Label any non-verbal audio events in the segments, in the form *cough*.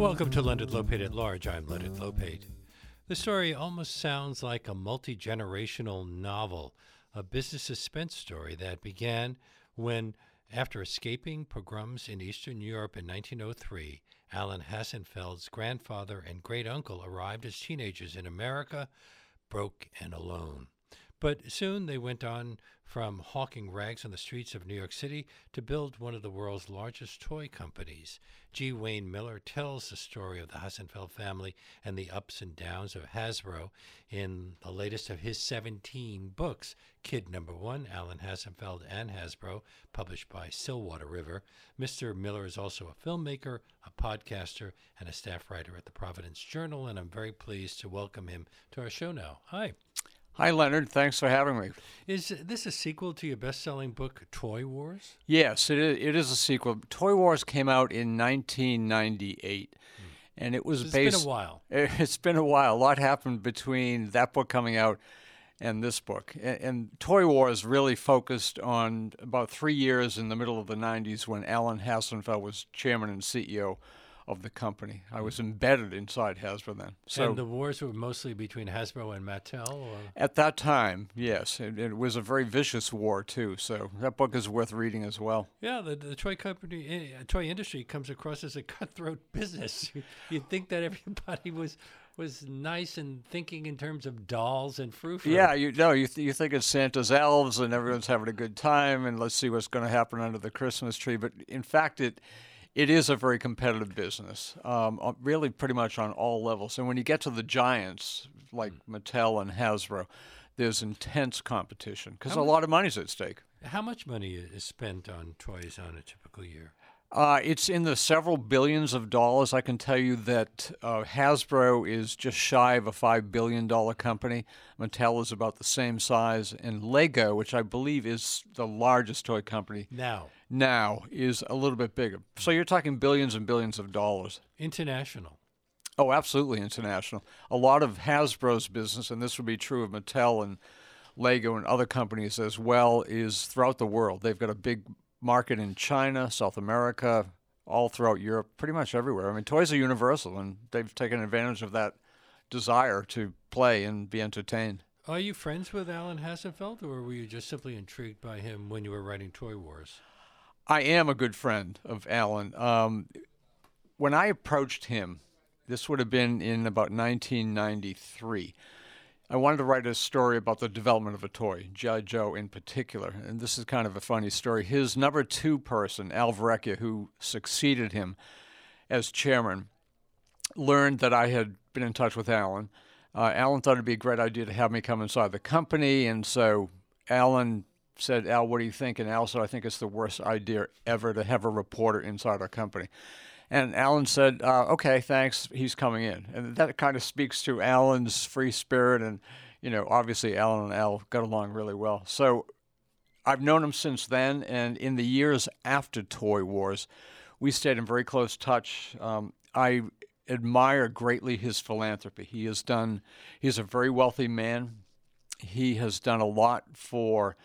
Welcome to Leonard Lopate at Large. I'm Leonard Lopate. The story almost sounds like a multi generational novel, a business suspense story that began when, after escaping pogroms in Eastern Europe in 1903, Alan Hassenfeld's grandfather and great uncle arrived as teenagers in America, broke and alone. But soon they went on from hawking rags on the streets of New York City to build one of the world's largest toy companies. G. Wayne Miller tells the story of the Hassenfeld family and the ups and downs of Hasbro in the latest of his 17 books, Kid Number One, Alan Hassenfeld and Hasbro, published by Stillwater River. Mr. Miller is also a filmmaker, a podcaster, and a staff writer at the Providence Journal, and I'm very pleased to welcome him to our show now. Hi. Hi, Leonard. Thanks for having me. Is this a sequel to your best selling book, Toy Wars? Yes, it is, it is a sequel. Toy Wars came out in 1998. Hmm. And it was it's based. It's been a while. *laughs* It's been a while. A lot happened between that book coming out and this book. And, and Toy Wars really focused on about three years in the middle of the 90s when Alan Hassenfeld was chairman and CEO of the company. I was embedded inside Hasbro then. So and the wars were mostly between Hasbro and Mattel. Or? At that time, yes, it, it, was a very vicious war too. So that book is worth reading as well. Yeah, the, the toy company, uh, toy industry comes across as a *laughs* cutthroat business. *laughs* You'd think that everybody was was nice and thinking in terms of dolls and fruit. Yeah, you know, you, th- you think it's Santa's elves and everyone's having a good time and let's see what's going to happen under the Christmas tree. But in fact, it it is a very competitive business, um, really pretty much on all levels. And when you get to the giants like Mattel and Hasbro, there's intense competition because a lot of money's at stake. How much money is spent on toys on a typical year? Uh, it's in the several billions of dollars. I can tell you that uh, Hasbro is just shy of a $5 billion company. Mattel is about the same size. And Lego, which I believe is the largest toy company now, now is a little bit bigger. So you're talking billions and billions of dollars. International. Oh, absolutely international. A lot of Hasbro's business, and this would be true of Mattel and Lego and other companies as well, is throughout the world. They've got a big market in China, South America, all throughout Europe, pretty much everywhere. I mean, toys are universal, and they've taken advantage of that desire to play and be entertained. Are you friends with Alan Hassenfeld, or were you just simply intrigued by him when you were writing Toy Wars? I am a good friend of Alan. Um, when I approached him, this would have been in about 1993. I wanted to write a story about the development of a toy, G.I. Joe in particular. And this is kind of a funny story. His number two person, Al Verrecchia, who succeeded him as chairman, learned that I had been in touch with Alan. Uh, Alan thought it'd be a great idea to have me come inside the company. And so Alan said, Al, what do you think? And Al said, I think it's the worst idea ever to have a reporter inside our company. And Alan said, uh, "Okay, thanks. He's coming in." And that kind of speaks to Alan's free spirit, and you know, obviously Alan and Al got along really well. So I've known him since then, and in the years after Toy Wars, we stayed in very close touch. Um, I admire greatly his philanthropy. He has done. He's a very wealthy man. He has done a lot for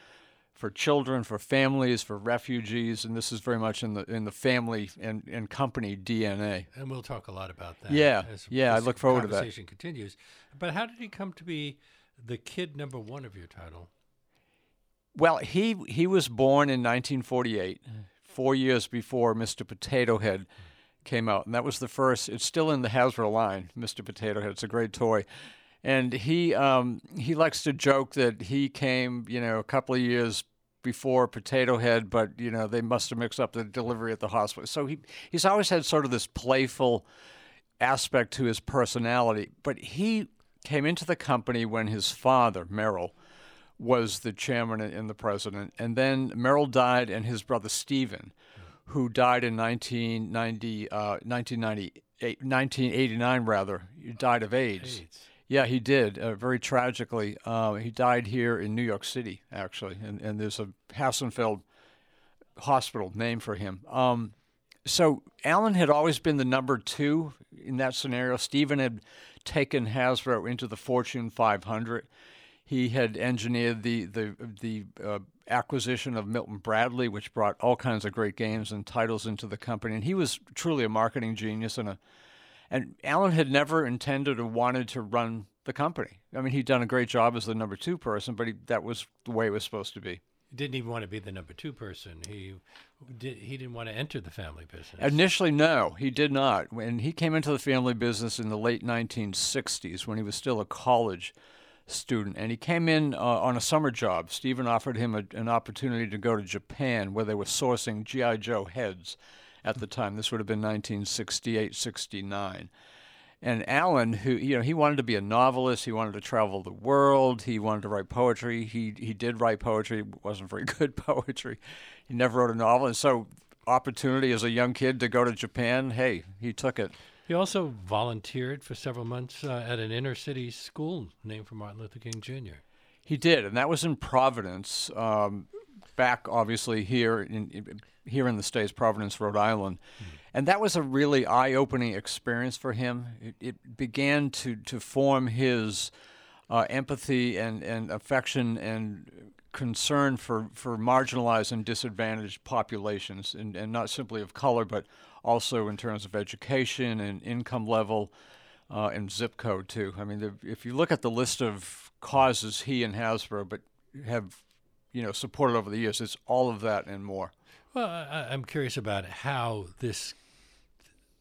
for children, for families, for refugees, and this is very much in the in the family and, and company DNA. And we'll talk a lot about that. Yeah, yeah, I look forward to that. Conversation continues. But how did he come to be the kid number one of your title? Well, he he was born in 1948, mm. four years before Mr. Potato Head mm. came out, and that was the first. It's still in the Hasbro line, Mr. Potato Head. It's a great toy and he um, he likes to joke that he came, you know, a couple of years before Potato Head, but you know they must have mixed up the delivery at the hospital. So he he's always had sort of this playful aspect to his personality. But he came into the company when his father Merrill was the chairman and the president, and then Merrill died, and his brother Stephen, who died in 1990, uh, 1998, 1989 rather, died of AIDS. AIDS. Yeah, he did. Uh, very tragically, uh, he died here in New York City, actually, and, and there's a Hassenfeld hospital named for him. Um, so Alan had always been the number two in that scenario. Stephen had taken Hasbro into the Fortune 500. He had engineered the the the uh, acquisition of Milton Bradley, which brought all kinds of great games and titles into the company. And he was truly a marketing genius and a And Alan had never intended or wanted to run the company. I mean, he'd done a great job as the number two person, but he, that was the way it was supposed to be. He didn't even want to be the number two person. He did. He didn't want to enter the family business. Initially, no, he did not. When he came into the family business in the late 1960s, when he was still a college student, and he came in uh, on a summer job. Stephen offered him a, an opportunity to go to Japan, where they were sourcing GI Joe heads at the time. This would have been 1968, 69. And Alan, who you know, he wanted to be a novelist. He wanted to travel the world. He wanted to write poetry. He he did write poetry. It wasn't very *laughs* good poetry. He never wrote a novel. And so, opportunity as a young kid to go to Japan. Hey, he took it. He also volunteered for several months uh, at an inner city school named for Martin Luther King Jr. He did, and that was in Providence. Um, back, obviously, here in here in the states, Providence, Rhode Island. Mm-hmm. And that was a really eye opening experience for him. It, it, began to, to form his uh, empathy and, and affection and concern for, for marginalized and disadvantaged populations, and, and not simply of color, but also in terms of education and income level uh, and zip code, too. I mean, the, if you look at the list of causes he and Hasbro but have you know supported over the years, it's all of that and more. Well, I, am curious about how this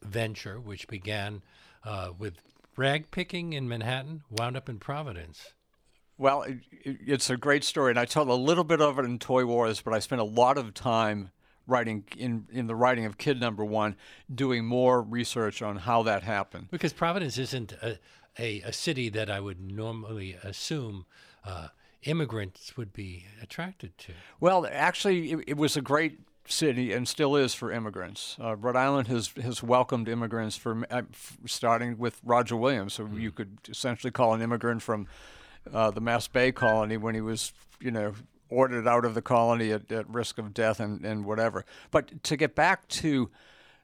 venture, which began uh, with rag picking in Manhattan, wound up in Providence. Well, it, it, it's a great story, and I tell a little bit of it in Toy Wars, but I spent a lot of time writing in in the writing of Kid Number One, doing more research on how that happened. Because Providence isn't a a, a city that I would normally assume. Uh, immigrants would be attracted to. Well, actually, it, it was a great city and still is for immigrants. Uh, Rhode Island has has welcomed immigrants from uh, starting with Roger Williams, so mm-hmm. you could essentially call an immigrant from uh, the Mass Bay colony when he was, you know, ordered out of the colony at, at risk of death and, and whatever. But to get back to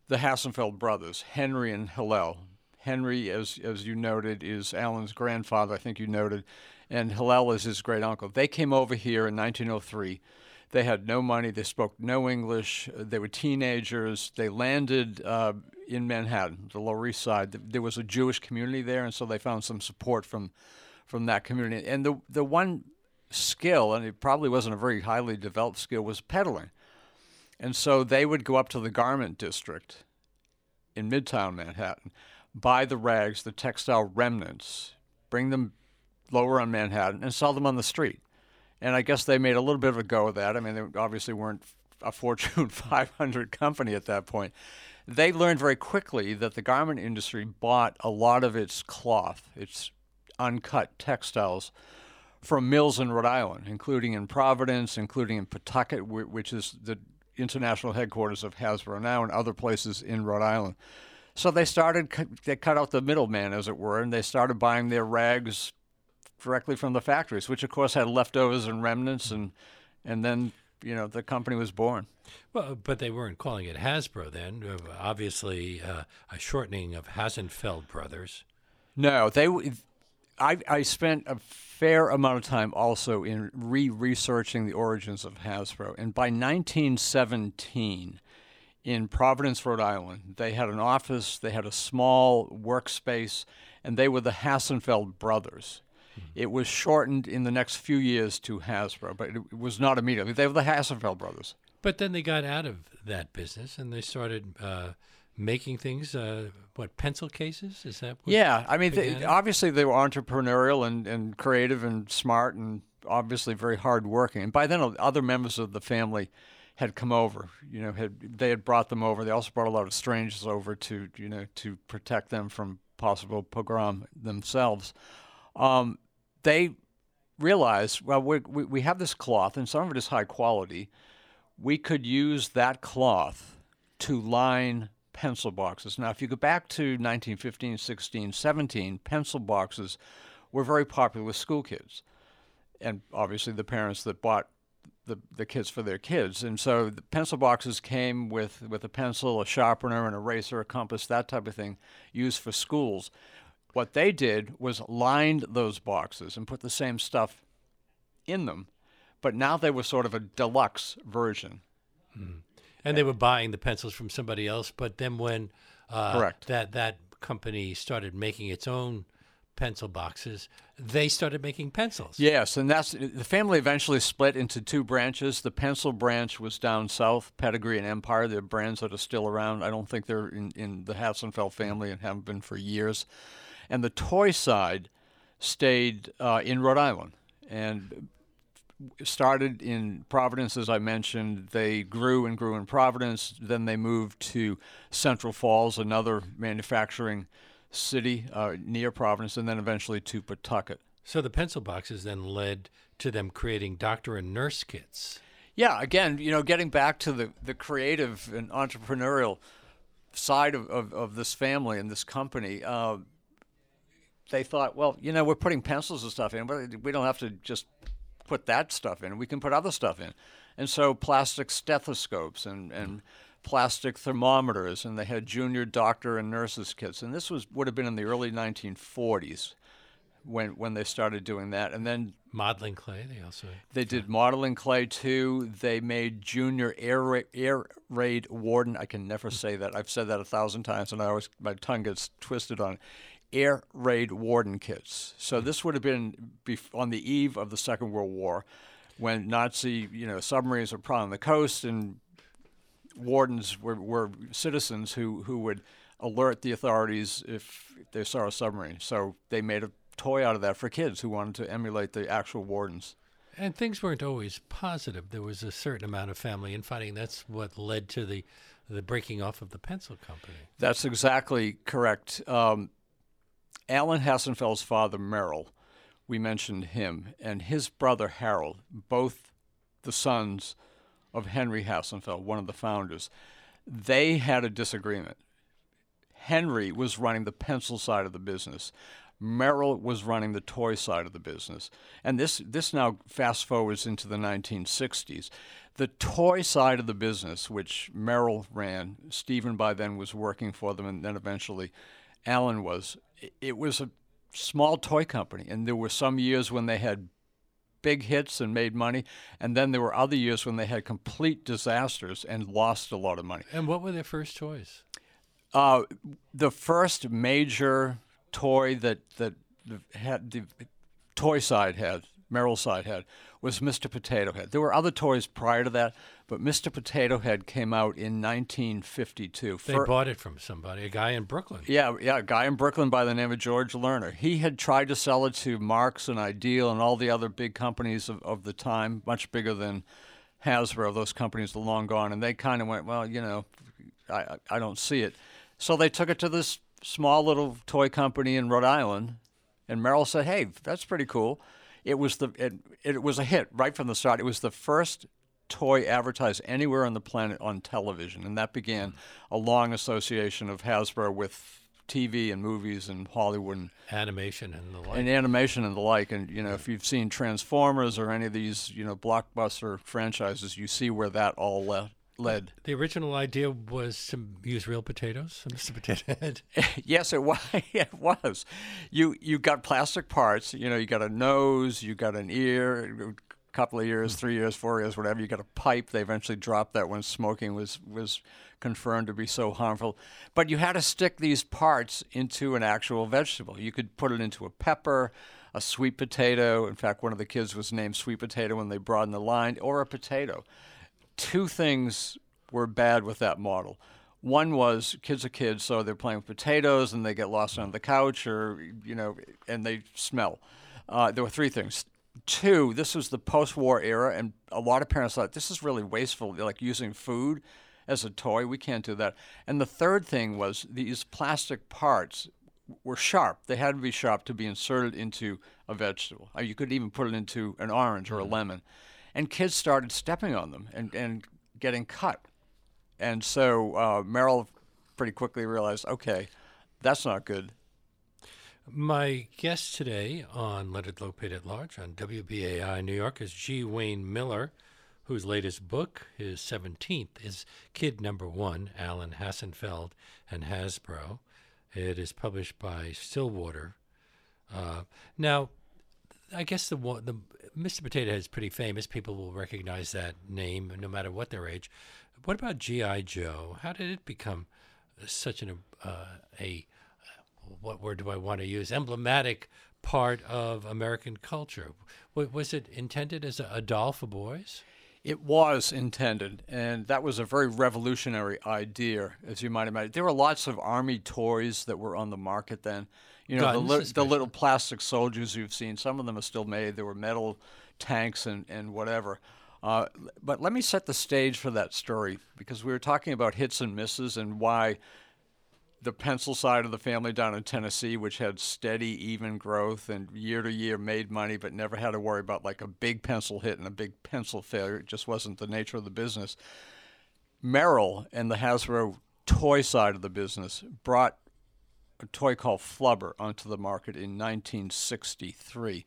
the Hassenfeld brothers, Henry and Hillel. Henry, as as you noted, is Alan's grandfather. I think you noted, and Hillel is his great uncle. They came over here in 1903 they had no money. They spoke no English. They were teenagers. They landed uh, in Manhattan, the Lower East Side. There was a Jewish community there, and so they found some support from from that community. And the the one skill, and it probably wasn't a very highly developed skill, was peddling. And so they would go up to the garment district in Midtown Manhattan, buy the rags, the textile remnants, bring them lower on Manhattan, and sell them on the street and I guess they made a little bit of a go of that. I mean, they obviously weren't a Fortune *laughs* 500 company at that point. They learned very quickly that the garment industry bought a lot of its cloth, its uncut textiles, from mills in Rhode Island, including in Providence, including in Pawtucket, which is the international headquarters of Hasbro now, and other places in Rhode Island. So they started, they cut out the middleman, as it were, and they started buying their rags directly from the factories, which of course had leftovers and remnants, and and then you know the company was born. Well, but they weren't calling it Hasbro then. Uh, obviously, uh, a shortening of Hassenfeld Brothers. No, they. I I spent a fair amount of time also in re-researching the origins of Hasbro, and by 1917 in Providence, Rhode Island. They had an office, they had a small workspace, and they were the Hassenfeld brothers. It was shortened in the next few years to Hasbro, but it was not immediately. They were the Hassenfeld brothers. But then they got out of that business and they started uh, making things. Uh, what pencil cases? Is that? yeah, I mean, they, obviously they were entrepreneurial and, and creative and smart and obviously very hardworking. And by then, other members of the family had come over. You know, had they had brought them over. They also brought a lot of strangers over to you know to protect them from possible pogrom themselves. Um, they realized, well, we, we have this cloth, and some of it is high quality. We could use that cloth to line pencil boxes. Now, if you go back to 1915, 16, 17, pencil boxes were very popular with school kids, and obviously the parents that bought the, the kits for their kids. And so the pencil boxes came with, with a pencil, a sharpener, an eraser, a compass, that type of thing, used for schools. What they did was lined those boxes and put the same stuff in them, but now they were sort of a deluxe version. Mm. And they were buying the pencils from somebody else, but then when uh, Correct. that that company started making its own pencil boxes, they started making pencils. Yes, and that's the family eventually split into two branches. The pencil branch was down south, Pedigree and Empire. They're brands that are still around. I don't think they're in, in the Hassenfeld family and haven't been for years. And the toy side stayed uh, in Rhode Island and started in Providence, as I mentioned. They grew and grew in Providence. Then they moved to Central Falls, another manufacturing city uh, near Providence, and then eventually to Pawtucket. So the pencil boxes then led to them creating doctor and nurse kits. Yeah, again, you know, getting back to the, the creative and entrepreneurial side of, of, of this family and this company, uh, they thought, well, you know, we're putting pencils and stuff in, but we don't have to just put that stuff in. We can put other stuff in. And so plastic stethoscopes and, and plastic thermometers, and they had junior doctor and nurses kits. And this was would have been in the early 1940s when when they started doing that. And then modeling clay, they also they did modeling clay too. They made junior air ra- air raid warden. I can never hmm. say that. I've said that a thousand times, and I always my tongue gets twisted on. It. Air raid warden kits. So this would have been bef- on the eve of the Second World War, when Nazi you know submarines were prowling the coast and wardens were, were citizens who, who would alert the authorities if they saw a submarine. So they made a toy out of that for kids who wanted to emulate the actual wardens. And things weren't always positive. There was a certain amount of family infighting. That's what led to the the breaking off of the pencil company. That's exactly correct. Um, Alan Hassenfeld's father, Merrill, we mentioned him, and his brother Harold, both the sons of Henry Hassenfeld, one of the founders, they had a disagreement. Henry was running the pencil side of the business. Merrill was running the toy side of the business. And this, this now fast forwards into the 1960s. The toy side of the business, which Merrill ran, Stephen by then was working for them, and then eventually Alan was, it was a small toy company. And there were some years when they had big hits and made money. And then there were other years when they had complete disasters and lost a lot of money. And what were their first toys? Uh, the first major toy that that had the toy side had Merrill side had was Mr. Potato Head. There were other toys prior to that, but Mr. Potato Head came out in 1952. They For, bought it from somebody, a guy in Brooklyn. Yeah, yeah, a guy in Brooklyn by the name of George Lerner. He had tried to sell it to Marx and Ideal and all the other big companies of, of the time, much bigger than Hasbro. Those companies are long gone, and they kind of went, well, you know, I, I don't see it. So they took it to this small little toy company in Rhode Island, and Merrill said, "Hey, that's pretty cool." It was the it, it was a hit right from the start. It was the first toy advertised anywhere on the planet on television, and that began a long association of Hasbro with TV and movies and Hollywood and animation and the like. And animation and the like. And you know, if you've seen Transformers or any of these, you know, blockbuster franchises, you see where that all led led. The original idea was to use real potatoes, *laughs* Mr. Potato Head. *laughs* yes, it was. *laughs* it was. You you got plastic parts. You know, you got a nose, you got an ear, a couple of years, three years, four years, whatever. You got a pipe. They eventually dropped that when smoking was was confirmed to be so harmful. But you had to stick these parts into an actual vegetable. You could put it into a pepper. A sweet potato. In fact, one of the kids was named Sweet Potato when they broadened the line, or a potato two things were bad with that model. One was kids are kids, so they're playing with potatoes and they get lost on the couch, or you know, and they smell. Uh, there were three things. Two, this was the post-war era, and a lot of parents thought this is really wasteful, like using food as a toy. We can't do that. And the third thing was these plastic parts were sharp. They had to be sharp to be inserted into a vegetable. Uh, you could even put it into an orange or a mm-hmm. lemon and kids started stepping on them and, and getting cut. And so uh, Merrill pretty quickly realized, okay, that's not good. My guest today on Leonard Lopate at Large on WBAI New York is G. Wayne Miller, whose latest book, his 17th, is Kid Number One, Alan Hassenfeld and Hasbro. It is published by Stillwater. Uh, now, I guess the the Mr. Potato Head is pretty famous. People will recognize that name no matter what their age. What about GI Joe? How did it become such an uh, a what word do I want to use? Emblematic part of American culture. Was it intended as a, a doll for boys? It was intended, and that was a very revolutionary idea, as you might imagine. There were lots of army toys that were on the market then. You know, the, li- the little plastic soldiers you've seen, some of them are still made. There were metal tanks and, and whatever. Uh, but let me set the stage for that story because we were talking about hits and misses and why the pencil side of the family down in Tennessee, which had steady, even growth and year to year made money, but never had to worry about like a big pencil hit and a big pencil failure. It just wasn't the nature of the business. Merrill and the Hasbro toy side of the business brought a toy called Flubber onto the market in 1963.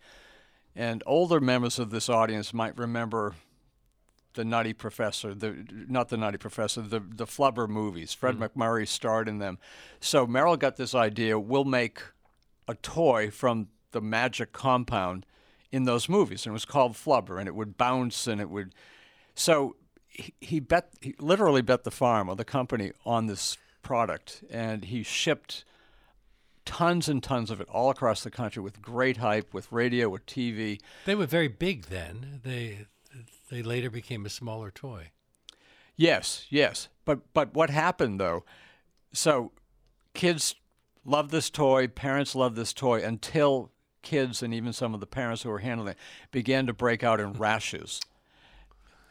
And older members of this audience might remember the Nutty Professor, the not the Nutty Professor, the the Flubber movies. Fred mm-hmm. MacMurray starred in them. So Merrill got this idea: we'll make a toy from the magic compound in those movies, and it was called Flubber, and it would bounce, and it would. So he, he bet, he literally bet the farm or the company on this product, and he shipped tons and tons of it all across the country with great hype, with radio, with TV. They were very big then. They they later became a smaller toy. Yes, yes. But but what happened though? So kids love this toy, parents love this toy until kids and even some of the parents who were handling it began to break out in *laughs* rashes.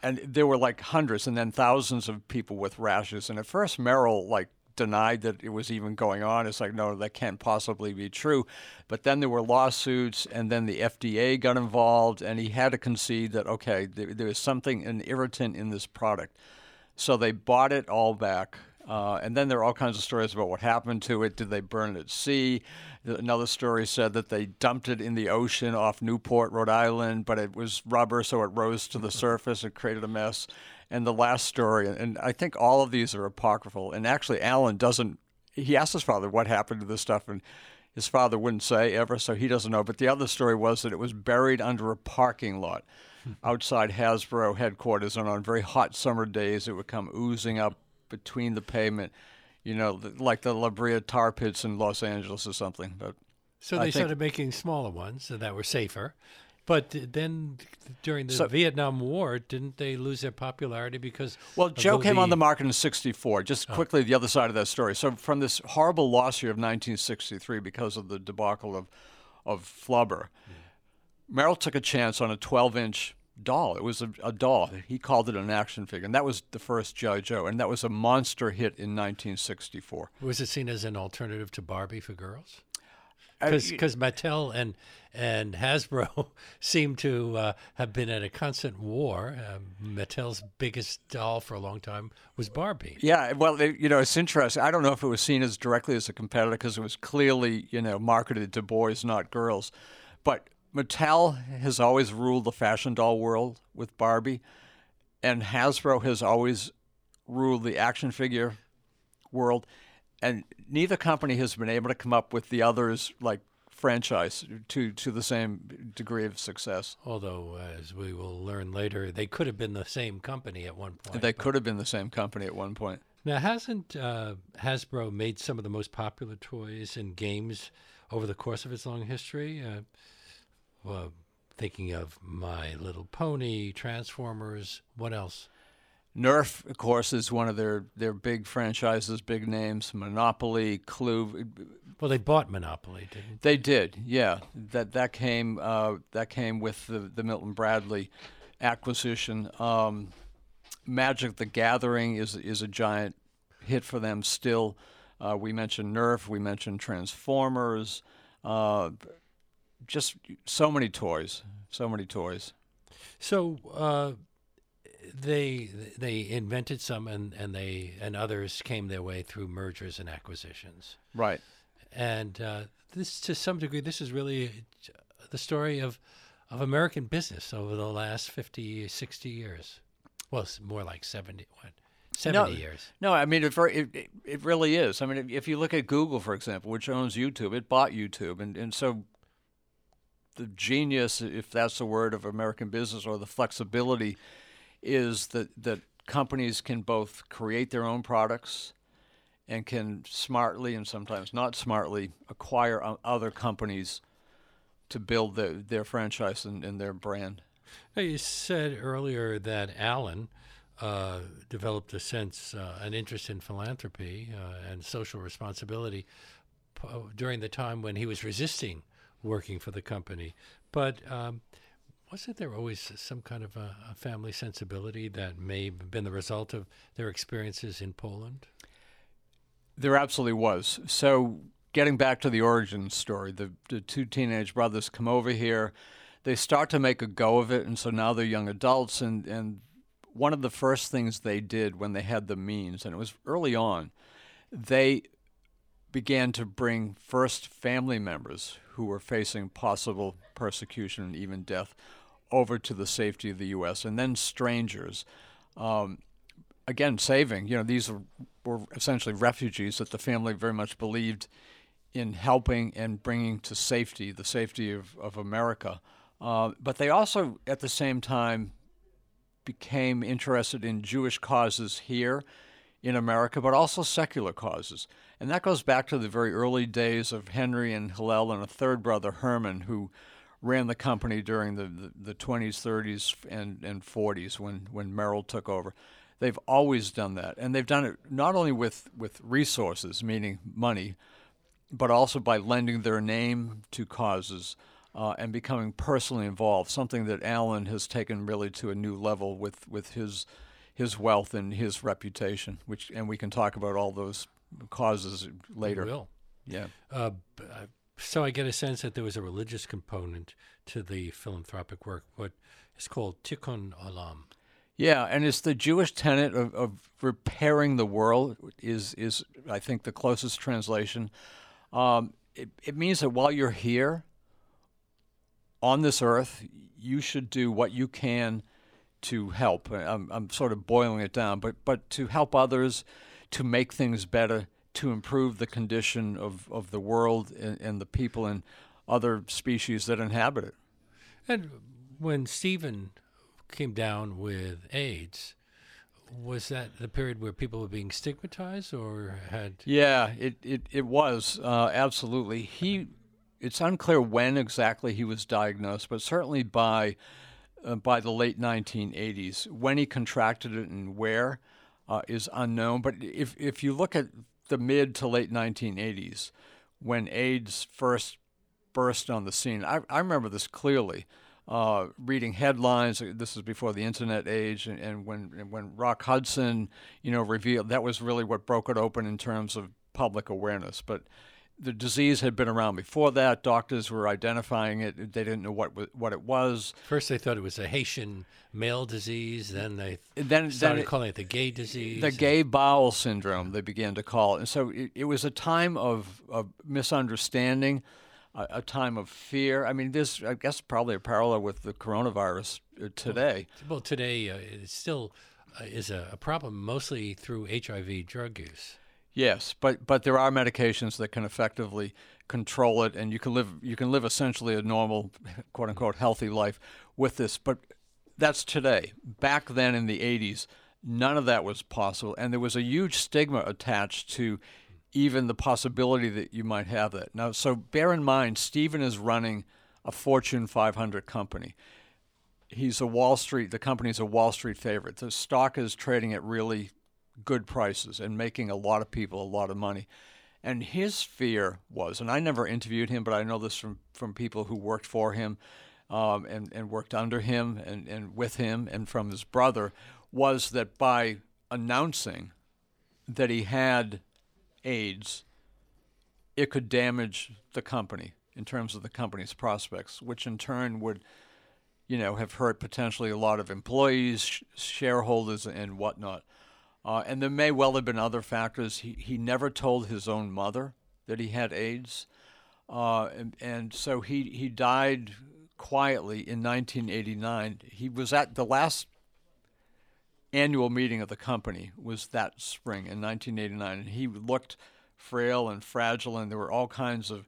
And there were like hundreds and then thousands of people with rashes. And at first Merrill like denied that it was even going on. It's like, no, that can't possibly be true. But then there were lawsuits, and then the FDA got involved, and he had to concede that, okay, there, there was something, an irritant in this product. So they bought it all back. Uh, and then there are all kinds of stories about what happened to it. Did they burn it at sea? Another story said that they dumped it in the ocean off Newport, Rhode Island, but it was rubber, so it rose to the surface. and created a mess. And the last story, and I think all of these are apocryphal. And actually, Alan doesn't. He asked his father what happened to this stuff, and his father wouldn't say ever, so he doesn't know. But the other story was that it was buried under a parking lot outside Hasbro headquarters, and on very hot summer days, it would come oozing up between the pavement, you know, like the La Brea tar pits in Los Angeles or something. But So they think- started making smaller ones that were safer. But then during the So- Vietnam War, didn't they lose their popularity because? Well, Joe the- came on the market in '64. Just oh. quickly, the other side of that story. So, from this horrible loss year of 1963 because of the debacle of of Flubber, mm. Merrill took a chance on a 12-inch doll. It was a, a doll. He called it an action figure, and that was the first GI Joe, and that was a monster hit in 1964. Was it seen as an alternative to Barbie for girls? Uh, Because Mattel and and Hasbro *laughs* seem to uh, have been at a constant war. Um, Mattel's biggest doll for a long time was Barbie. Yeah, well, it, you know, it's interesting. I don't know if it was seen as directly as a competitor because it was clearly, you know, marketed to boys, not girls. But Mattel has always ruled the fashion doll world with Barbie, and Hasbro has always ruled the action figure world. And neither company has been able to come up with the other's like franchise to to the same degree of success. Although, as we will learn later, they could have been the same company at one point. They could have been the same company at one point. Now, hasn't uh, Hasbro made some of the most popular toys and games over the course of its long history? Uh, well, thinking of My Little Pony, Transformers, what else? Nerf, of course, is one of their, their big franchises, big names. Monopoly, Clue. Well, they bought Monopoly, didn't they? They did, yeah. That that came uh, that came with the, the Milton Bradley acquisition. Um, Magic: The Gathering is is a giant hit for them still. Uh, we mentioned Nerf, we mentioned Transformers. Uh, just so many toys, so many toys. So uh, they they invented some, and, and they and others came their way through mergers and acquisitions. Right. And uh, this, to some degree, this is really the story of of American business over the last 50, 60 years. Well, it's more like 70, what, 70 years. No, I mean it, it, it, it really is. I mean, if, if you look at Google, for example, which owns YouTube, it bought YouTube, and and so the genius, if that's the word of American business, or the flexibility, is that that companies can both create their own products and can smartly and sometimes not smartly acquire other companies to build the, their franchise and, and, their brand. Now you said earlier that Alan uh, developed a sense, uh, an interest in philanthropy uh, and social responsibility p- during the time when he was resisting working for the company. But um, wasn't there always some kind of a, a, family sensibility that may have been the result of their experiences in Poland? There absolutely was. So, getting back to the origin story, the, the two teenage brothers come over here. They start to make a go of it, and so now they're young adults. And, and one of the first things they did when they had the means, and it was early on, they began to bring first family members who were facing possible persecution and even death over to the safety of the U.S. and then strangers. Um, again, saving. You know, these were, essentially refugees that the family very much believed in helping and bringing to safety, the safety of, of America. Uh, but they also, at the same time, became interested in Jewish causes here in America, but also secular causes. And that goes back to the very early days of Henry and Hillel and a third brother, Herman, who ran the company during the, the, the 20s, 30s, and, and 40s when, when Merrill took over. They've always done that. And they've done it not only with, with resources, meaning money, but also by lending their name to causes uh, and becoming personally involved, something that Alan has taken really to a new level with, with his, his wealth and his reputation, which, and we can talk about all those causes later. Will. Yeah. Uh, so I get a sense that there was a religious component to the philanthropic work, what is called tikkun olam. Yeah, and it's the Jewish tenet of, of repairing the world is is I think the closest translation. Um, it, it means that while you're here on this earth, you should do what you can to help. I'm, I'm sort of boiling it down, but but to help others, to make things better, to improve the condition of, of the world and, and the people and other species that inhabit it. And when Stephen came down with AIDS, was that the period where people were being stigmatized or had? Yeah, it, it, it was, uh, absolutely. He, it's unclear when exactly he was diagnosed, but certainly by, uh, by the late 1980s. When he contracted it and where uh, is unknown. But if, if you look at the mid to late 1980s when AIDS first burst on the scene. I, I remember this clearly. Uh, reading headlines. This is before the internet age, and, and when when Rock Hudson, you know, revealed that was really what broke it open in terms of public awareness. But the disease had been around before that. Doctors were identifying it. They didn't know what what it was. First, they thought it was a Haitian male disease. Then they then started then it, calling it the gay disease. The gay bowel syndrome. They began to call it, and so it, it was a time of, of misunderstanding, a, a, time of fear. I mean, this I guess probably a parallel with the coronavirus uh, today. Well, well today uh, it still uh, is a, a problem, mostly through HIV drug use. Yes, but but there are medications that can effectively control it, and you can live you can live essentially a normal, quote unquote, healthy life with this. But that's today. Back then in the '80s, none of that was possible, and there was a huge stigma attached to even the possibility that you might have that. Now, so bear in mind, Stephen is running a Fortune 500 company. He's a Wall Street. The company's a Wall Street favorite. The stock is trading at really good prices and making a lot of people a lot of money. And his fear was, and I never interviewed him, but I know this from, from people who worked for him um, and, and worked under him and, and with him and from his brother, was that by announcing that he had AIDS, it could damage the company in terms of the company's prospects, which in turn would, you know, have hurt potentially a lot of employees, sh- shareholders, and whatnot. Uh, and there may well have been other factors. He, he never told his own mother that he had AIDS. Uh, and, and so he, he died quietly in 1989. He was at the last annual meeting of the company was that spring in 1989, and he looked frail and fragile, and there were all kinds of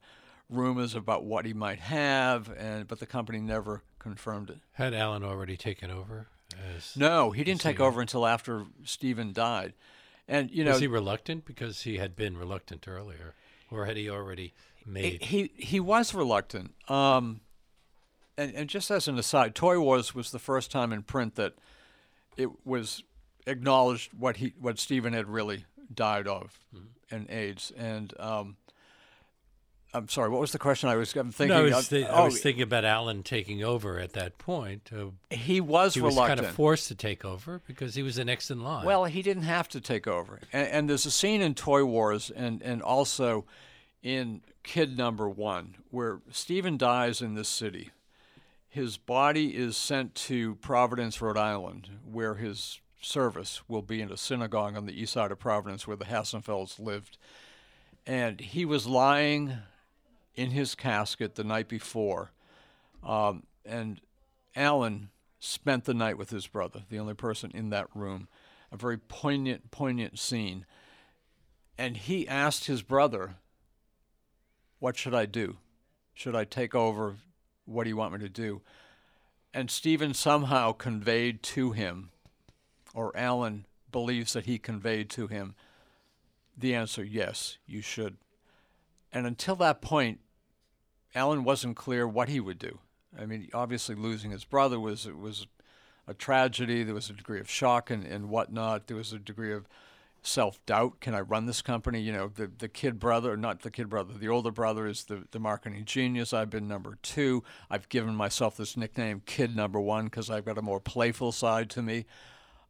rumors about what he might have, and but the company never confirmed it. Had Alan already taken over? No, he didn't take over until after Stephen died. And you know, was he reluctant because he had been reluctant earlier, or had he already made? he he was reluctant. Um, and and just as an aside, Toy Wars was the first time in print that it was acknowledged what he what Stephen had really died of, Mm-hmm. and AIDS. And um, I'm sorry, what was the question? I was I'm thinking. no, I was, of- thi- I oh, was thinking about Alan taking over at that point. Uh, he was he was kind of forced to take over because he was the next in line. Well, he didn't have to take over. And, and there's a scene in Toy Wars and, and also in Kid Number One where Stephen dies in this city. His body is sent to Providence, Rhode Island, where his service will be in a synagogue on the east side of Providence where the Hassenfelds lived. And he was lying in his casket the night before. Um, and Alan spent the night with his brother, the only person in that room. A very poignant, poignant scene. And he asked his brother, What should I do? Should I take over? What do you want me to do? And Stephen somehow conveyed to him, or Alan believes that he conveyed to him, the answer yes, you should. And until that point, Alan wasn't clear what he would do. I mean, obviously losing his brother was was a tragedy. There was a degree of shock and, and whatnot. There was a degree of self doubt. Can I run this company? You know, the the kid brother, not the kid brother, the older brother is the, the marketing genius. I've been number two. I've given myself this nickname, Kid Number One, because I've got a more playful side to me.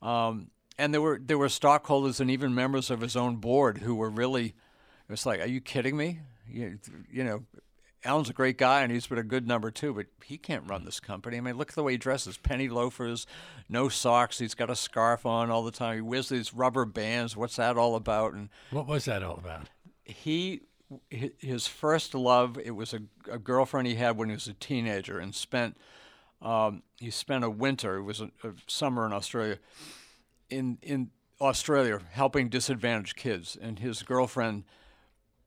Um, and there were there were stockholders and even members of his own board who were really, it was like, are you kidding me? You, you know, Alan's a great guy and he's been a good number two, but he can't run this company. I mean, look at the way he dresses: penny loafers, no socks. He's got a scarf on all the time. He wears these rubber bands. What's that all about? And what was that all about? he his first love it was a, a girlfriend he had when he was a teenager and spent um, he spent a winter it was a, a summer in australia in in australia helping disadvantaged kids and his girlfriend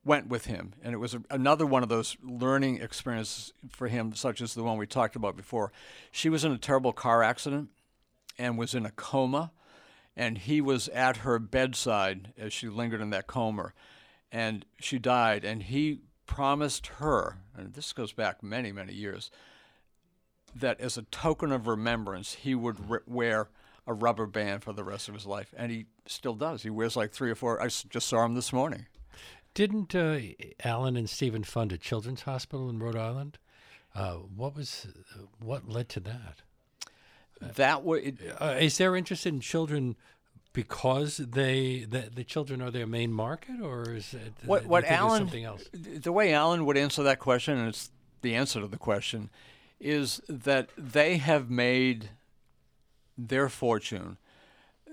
went with him. And it was a, another one of those learning experiences for him such as the one we talked about before. She was in a terrible car accident and was in a coma and he was at her bedside as she lingered in that coma and she died. And he promised her and this goes back many many years that as a token of remembrance he would r- wear a rubber band for the rest of his life. And he still does. He wears like three or four. I just saw him this morning Didn't uh, Alan and Stephen fund a children's hospital in Rhode Island? Uh, what was what led to that? that way Uh, is there interest in children because they the, the children are their main market, or is it What- what Alan- something else? the way Alan would answer that question, and it's the answer to the question, is that they have made their fortune,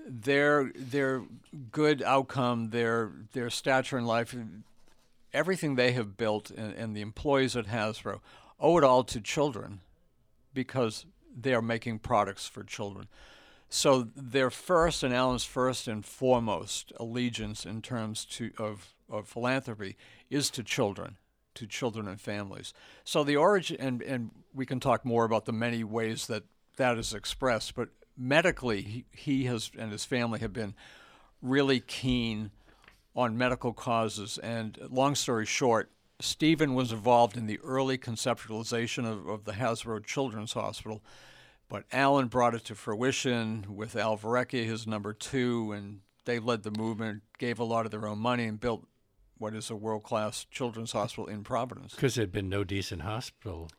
their their good outcome, their their stature in life, everything they have built, and, and the employees at Hasbro owe it all to children, because they are making products for children. So their first and Alan's first and foremost allegiance in terms to, of, of philanthropy is to children, to children and families. So the origin, and, and we can talk more about the many ways that that is expressed, but medically, he, he has and his family have been really keen on medical causes. And long story short, Stephen was involved in the early conceptualization of, of the Hasbro Children's Hospital, but Alan brought it to fruition with Al Verrecchia, his number two, and they led the movement, gave a lot of their own money, and built what is a world class children's hospital in Providence. Because there'd been no decent hospital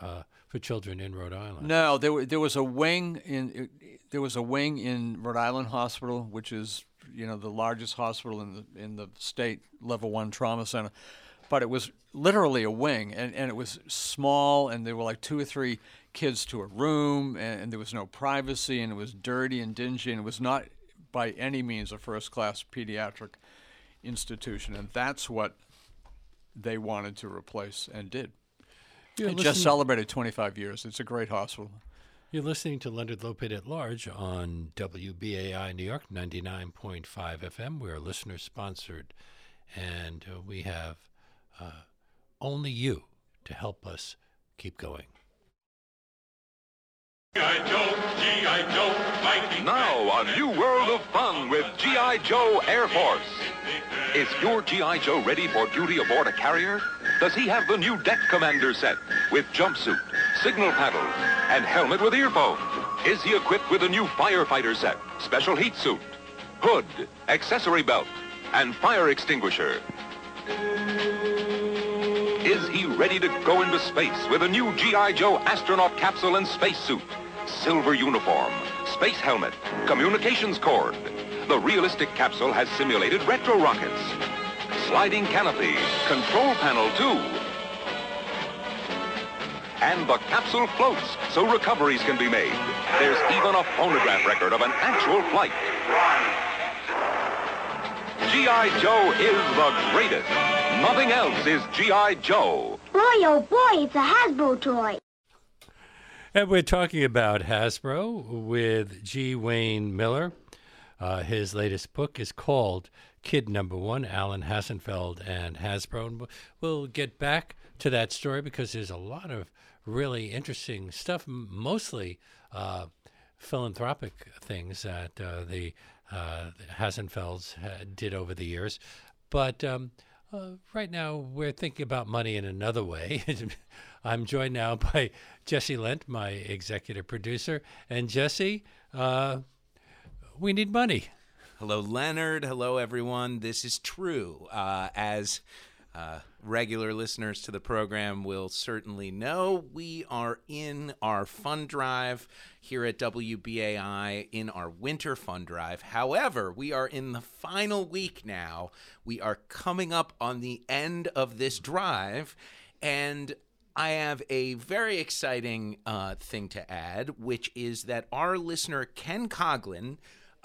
uh, for children in Rhode Island. No, there, there was a wing in there was a wing in Rhode Island Hospital, which is you know the largest hospital in the in the state level one trauma center, but it was literally a wing, and, and it was small, and there were like two or three kids to a room, and, and there was no privacy, and it was dirty and dingy, and it was not by any means a first class pediatric institution, and that's what they wanted to replace and did. You're, It just celebrated 25 years. It's a great hospital. you're listening to Leonard Lopate at Large on WBAI New York 99.5 FM. We're listener sponsored, and uh, we have uh, only you to help us keep going. G.I. Joe, G.I. G.I. Joe, fighting Now, a new world of fun with G.I. Joe Air Force. Is your G.I. Joe ready for duty aboard a carrier? Does he have the new deck commander set with jumpsuit, signal paddles, and helmet with earphones? Is he equipped with a new firefighter set, special heat suit, hood, accessory belt, and fire extinguisher? Is he ready to go into space with a new G.I. Joe astronaut capsule and spacesuit? Silver uniform, space helmet, communications cord. The realistic capsule has simulated retro rockets. Sliding canopy, control panel too. And the capsule floats so recoveries can be made. There's even a phonograph record of an actual flight. G.I. Joe is the greatest. Nothing else is G.I. Joe. Boy, oh boy, it's a Hasbro toy. And we're talking about Hasbro with G. Wayne Miller. Uh, his latest book is called Kid Number One, Alan Hassenfeld and Hasbro. And we'll get back to that story because there's a lot of really interesting stuff, mostly uh, philanthropic things that uh, the uh, Hassenfelds uh, did over the years. But um, uh, right now, we're thinking about money in another way. *laughs* I'm joined now *laughs* by Jesse Lent, my executive producer. And Jesse, uh, we need money. Hello, Leonard. Hello, everyone. This is true. Uh, as uh, regular listeners to the program will certainly know, we are in our fund drive here at WBAI in our winter fund drive. However, we are in the final week now. We are coming up on the end of this drive, and I have a very exciting uh, thing to add, which is that our listener, Ken Coglin,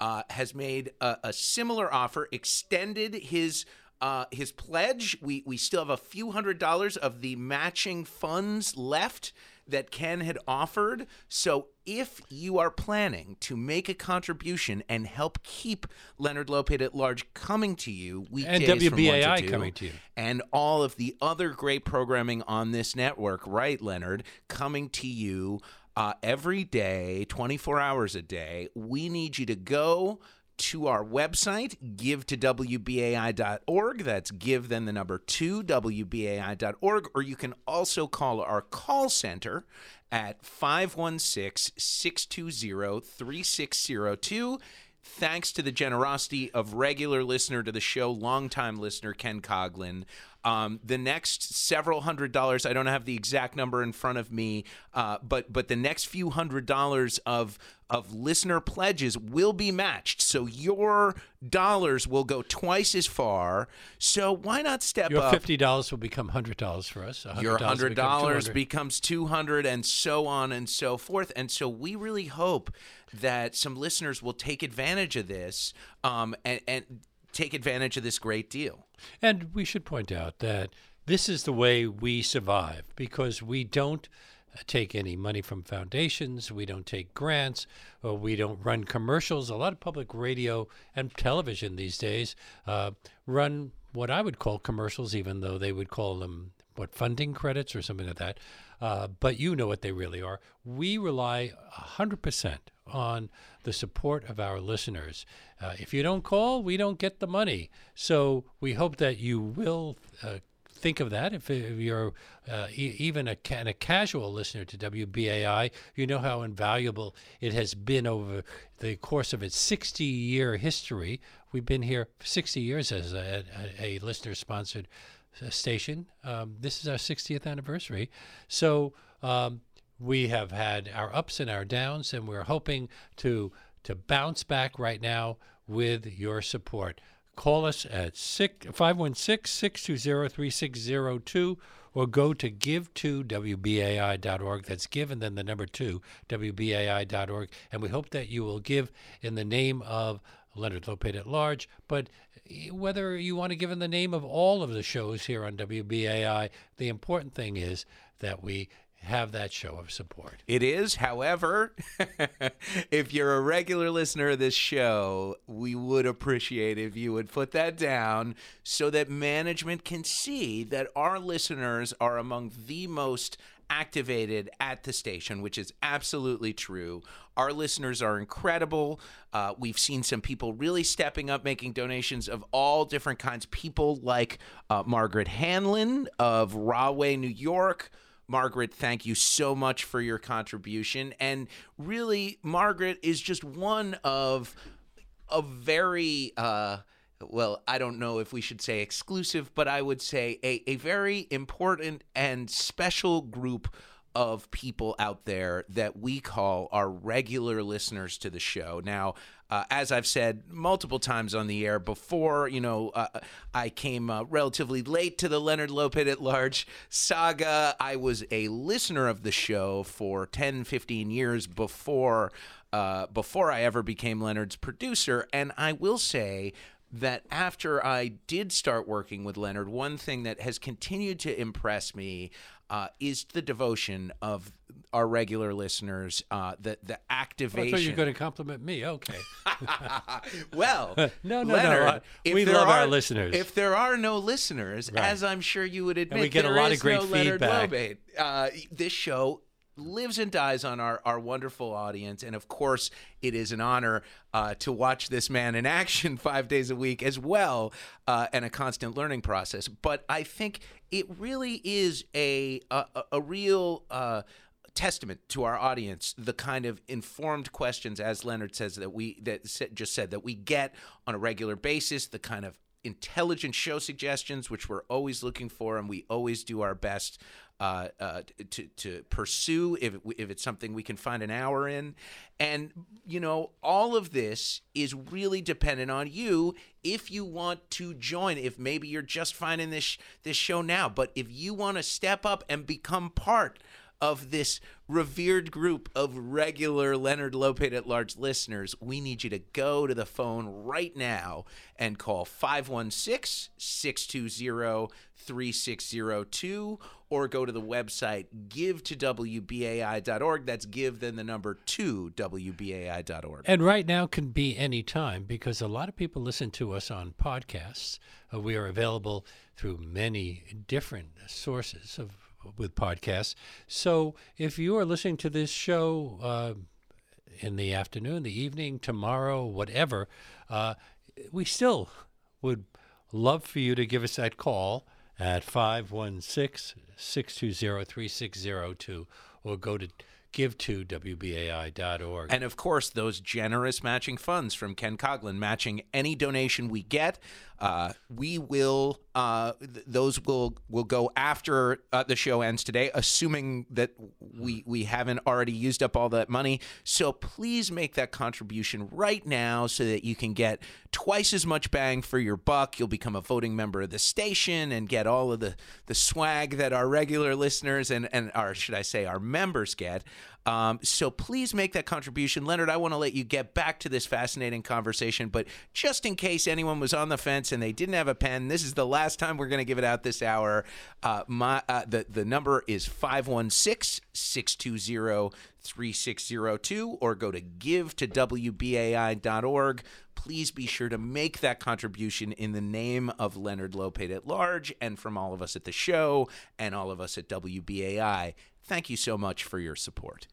uh, has made a, a similar offer, extended his uh, his pledge. We we still have a few hundred dollars of the matching funds left that Ken had offered. So if you are planning to make a contribution and help keep Leonard Lopate at large coming to you weekdays from 1 to WBAI 2, coming to you. and all of the other great programming on this network, right, Leonard, coming to you uh, every day, 24 hours a day. We need you to go to our website, give to WBAI.org. That's give, then the number two, WBAI.org. Or you can also call our call center at 516 620 3602 thanks to the generosity of regular listener to the show, longtime listener Ken Coglin. Um, the next several hundred dollars, I don't have the exact number in front of me, uh, but but the next few hundred dollars of of listener pledges will be matched. So your dollars will go twice as far. So why not step up? Your fifty dollars will become hundred dollars for us. $100 your hundred dollars becomes two hundred, and so on and so forth. And so we really hope that some listeners will take advantage of this um, and, and take advantage of this great deal. And we should point out that this is the way we survive because we don't take any money from foundations, we don't take grants, we don't run commercials. A lot of public radio and television these days uh, run what I would call commercials, even though they would call them what funding credits or something like that. Uh, but you know what they really are. We rely 100% on the support of our listeners. Uh, if you don't call, we don't get the money. So we hope that you will uh, think of that. If, if you're uh, e- even a, ca- a casual listener to WBAI, you know how invaluable it has been over the course of its 60 year history. We've been here 60 years as a, a, a listener sponsored station. Um, this is our 60th anniversary. So um, we have had our ups and our downs, and we're hoping to to bounce back right now with your support. Call us at 516-620-3602 or go to give to WBAI.org. That's give and then the number two, WBAI.org. And we hope that you will give in the name of Leonard Lopate at large, but whether you want to give in the name of all of the shows here on WBAI, the important thing is that we have that show of support. It is, however, *laughs* if you're a regular listener of this show, we would appreciate if you would put that down so that management can see that our listeners are among the most activated at the station, which is absolutely true. Our listeners are incredible. Uh, we've seen some people really stepping up, making donations of all different kinds. People like uh, Margaret Hanlon of Rahway, New York. Margaret, thank you so much for your contribution. And really, Margaret is just one of a very uh, well, I don't know if we should say exclusive, but I would say a, a very important and special group of people out there that we call our regular listeners to the show. Now, uh, as I've said multiple times on the air before, you know, uh, I came uh, relatively late to the Leonard Lopate at Large saga. I was a listener of the show for 10, 15 years before. Uh, before I ever became Leonard's producer, and I will say that after I did start working with Leonard, one thing that has continued to impress me uh, is the devotion of our regular listeners, uh, the the activation. I thought you were going to compliment me. Okay. *laughs* well, *laughs* no, no, Leonard, no. We love our listeners. If there are no listeners, Right. as I'm sure you would admit, we get a there lot of great no Leonard feedback. Lopate. Uh, this show lives and dies on our, our wonderful audience. And of course, it is an honor uh, to watch this man in action *laughs* five days a week as well, uh, and a constant learning process. But I think it really is a, a, a- real. Uh, testament to our audience the kind of informed questions as leonard says that we that just said that we get on a regular basis the kind of intelligent show suggestions which we're always looking for and we always do our best uh, uh, to to pursue if if it's something we can find an hour in, and you know all of this is really dependent on you if you want to join. If maybe you're just finding this this show now, but if you want to step up and become part of this revered group of regular Leonard Lopate at Large listeners, we need you to go to the phone right now and call 516 620 3602 or go to the website give to WBAI.org. That's give, then the number two, WBAI.org. And right now can be any time because a lot of people listen to us on podcasts. Uh, we are available through many different sources of with podcasts. So if you are listening to this show uh, in the afternoon, the evening, tomorrow, whatever, uh, we still would love for you to give us that call at 516 620 3602 or go to give to WBAI.org. And of course, those generous matching funds from Ken Coglin, matching any donation we get, uh, we will uh, th- those will will go after uh, the show ends today, assuming that we we haven't already used up all that money. So please make that contribution right now, so that you can get twice as much bang for your buck. You'll become a voting member of the station and get all of the the swag that our regular listeners and and our should I say our members get. Um, so please make that contribution. Leonard, I want to let you get back to this fascinating conversation, but just in case anyone was on the fence and they didn't have a pen, this is the last time we're going to give it out this hour. Uh, my uh, the, the number is 516 620 3602 or go to give to WBAI.org. Please be sure to make that contribution in the name of Leonard Lopate at large and from all of us at the show and all of us at WBAI. Thank you so much for your support.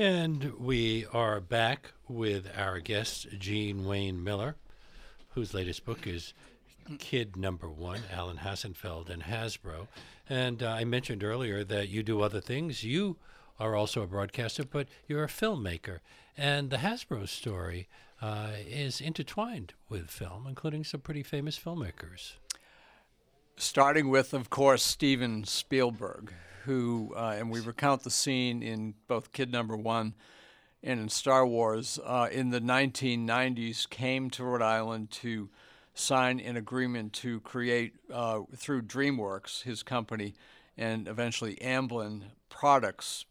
And we are back with our guest, G. Wayne Miller, whose latest book is Kid Number One, Alan Hassenfeld and Hasbro. And uh, I mentioned earlier that you do other things. You are also a broadcaster, but you're a filmmaker. And the Hasbro story uh, is intertwined with film, including some pretty famous filmmakers. starting with, of course, Steven Spielberg, who, uh, and we recount the scene in both Kid Number One and in Star Wars, uh, in the 1990s, came to Rhode Island to sign an agreement to create, uh, through DreamWorks, his company, and eventually Amblin, products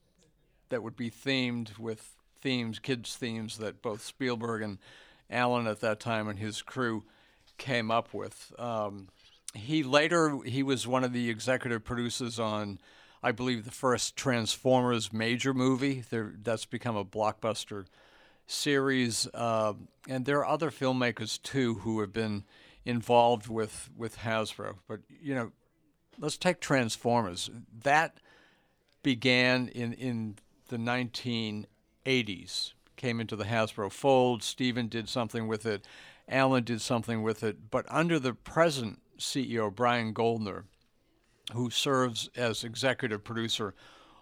that would be themed with themes, kids' themes that both Spielberg and Alan at that time and his crew came up with. Um, he later he was one of the executive producers on, I believe, the first Transformers major movie. There, that's become a blockbuster series, uh, and there are other filmmakers too who have been involved with with Hasbro. But you know, let's take Transformers. That began in in the 1980s. Came into the Hasbro fold. Steven did something with it. Alan did something with it. But under the present CEO, Brian Goldner, who serves as executive producer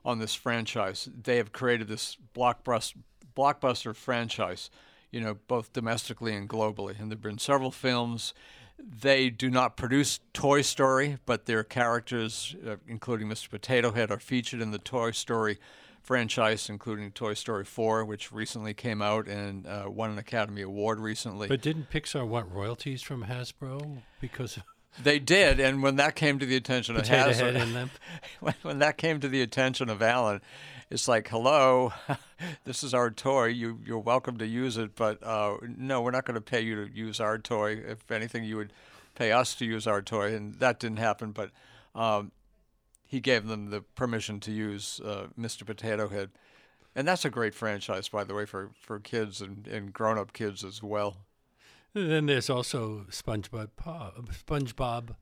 on this franchise, they have created this blockbuster, blockbuster franchise, you know, both domestically and globally. And there have been several films. They do not produce Toy Story, but their characters, uh, including Mr. Potato Head, are featured in the Toy Story franchise, including Toy Story 4, which recently came out and uh, won an Academy Award recently. But didn't Pixar want royalties from Hasbro because They did, and when that came to the attention of Potato Hasbro, Head *laughs* in them? when, when that came to the attention of Alan, it's like, hello, *laughs* this is our toy. You you're welcome to use it, but uh, no, we're not going to pay you to use our toy. If anything, you would pay us to use our toy, and that didn't happen. But um, he gave them the permission to use uh, Mr. Potato Head, and that's a great franchise, by the way, for for kids and, and grown up kids as well. And then there's also SpongeBob, Pa- SpongeBob,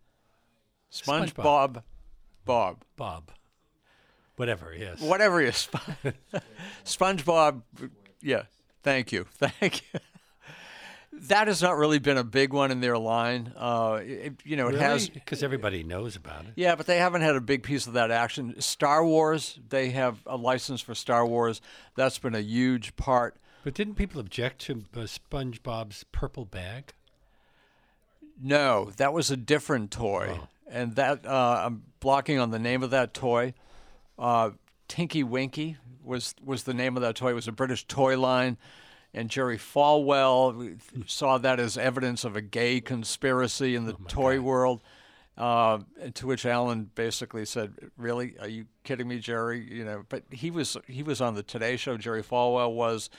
SpongeBob, Bob. Bob, whatever. Yes. whatever is. *laughs* SpongeBob, yeah, thank you, *laughs* thank you. That has not really been a big one in their line. Uh, it, you know, it has. because everybody knows about it. Yeah, but they haven't had a big piece of that action. Star Wars, they have a license for Star Wars. That's been a huge part. But didn't people object to uh, SpongeBob's purple bag? No, that was a different toy, and that uh, I'm blocking on the name of that toy. Uh, Tinky Winky was was the name of that toy. It was a British toy line, and Jerry Falwell saw that as evidence of a gay conspiracy in the toy world. Uh, to which Alan basically said, "Really? Are you kidding me, Jerry? You know." But he was he was on the Today Show. Jerry Falwell was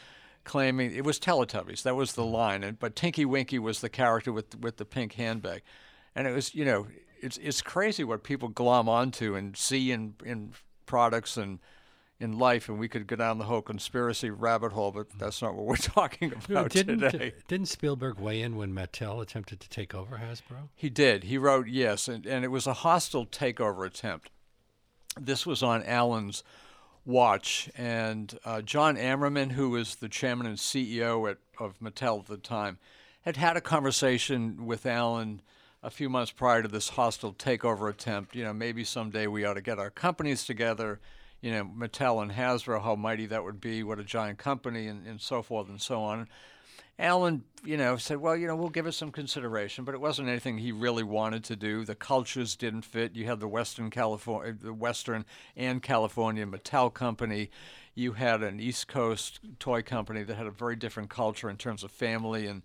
claiming it was Teletubbies. That was the mm. line, and but Tinky Winky was the character with with the pink handbag, and it was you know it's it's crazy what people glom onto and see in in products and in life, and we could go down the whole conspiracy rabbit hole, but mm. that's not what we're *laughs* talking about didn't today. didn't Spielberg weigh in when Mattel attempted to take over Hasbro? He did. He wrote yes, and, and it was a hostile takeover attempt. This was on Alan's watch, and uh, John Amerman, who was the chairman and CEO at, of Mattel at the time, had had a conversation with Alan a few months prior to this hostile takeover attempt. You know, maybe someday we ought to get our companies together. You know, Mattel and Hasbro, how mighty that would be, what a giant company, and, and so forth and so on. Alan, you know, said, well, you know, we'll give it some consideration, but it wasn't anything he really wanted to do. The cultures didn't fit. You had the Western California, the Western and California Mattel company. You had an East Coast toy company that had a very different culture in terms of family and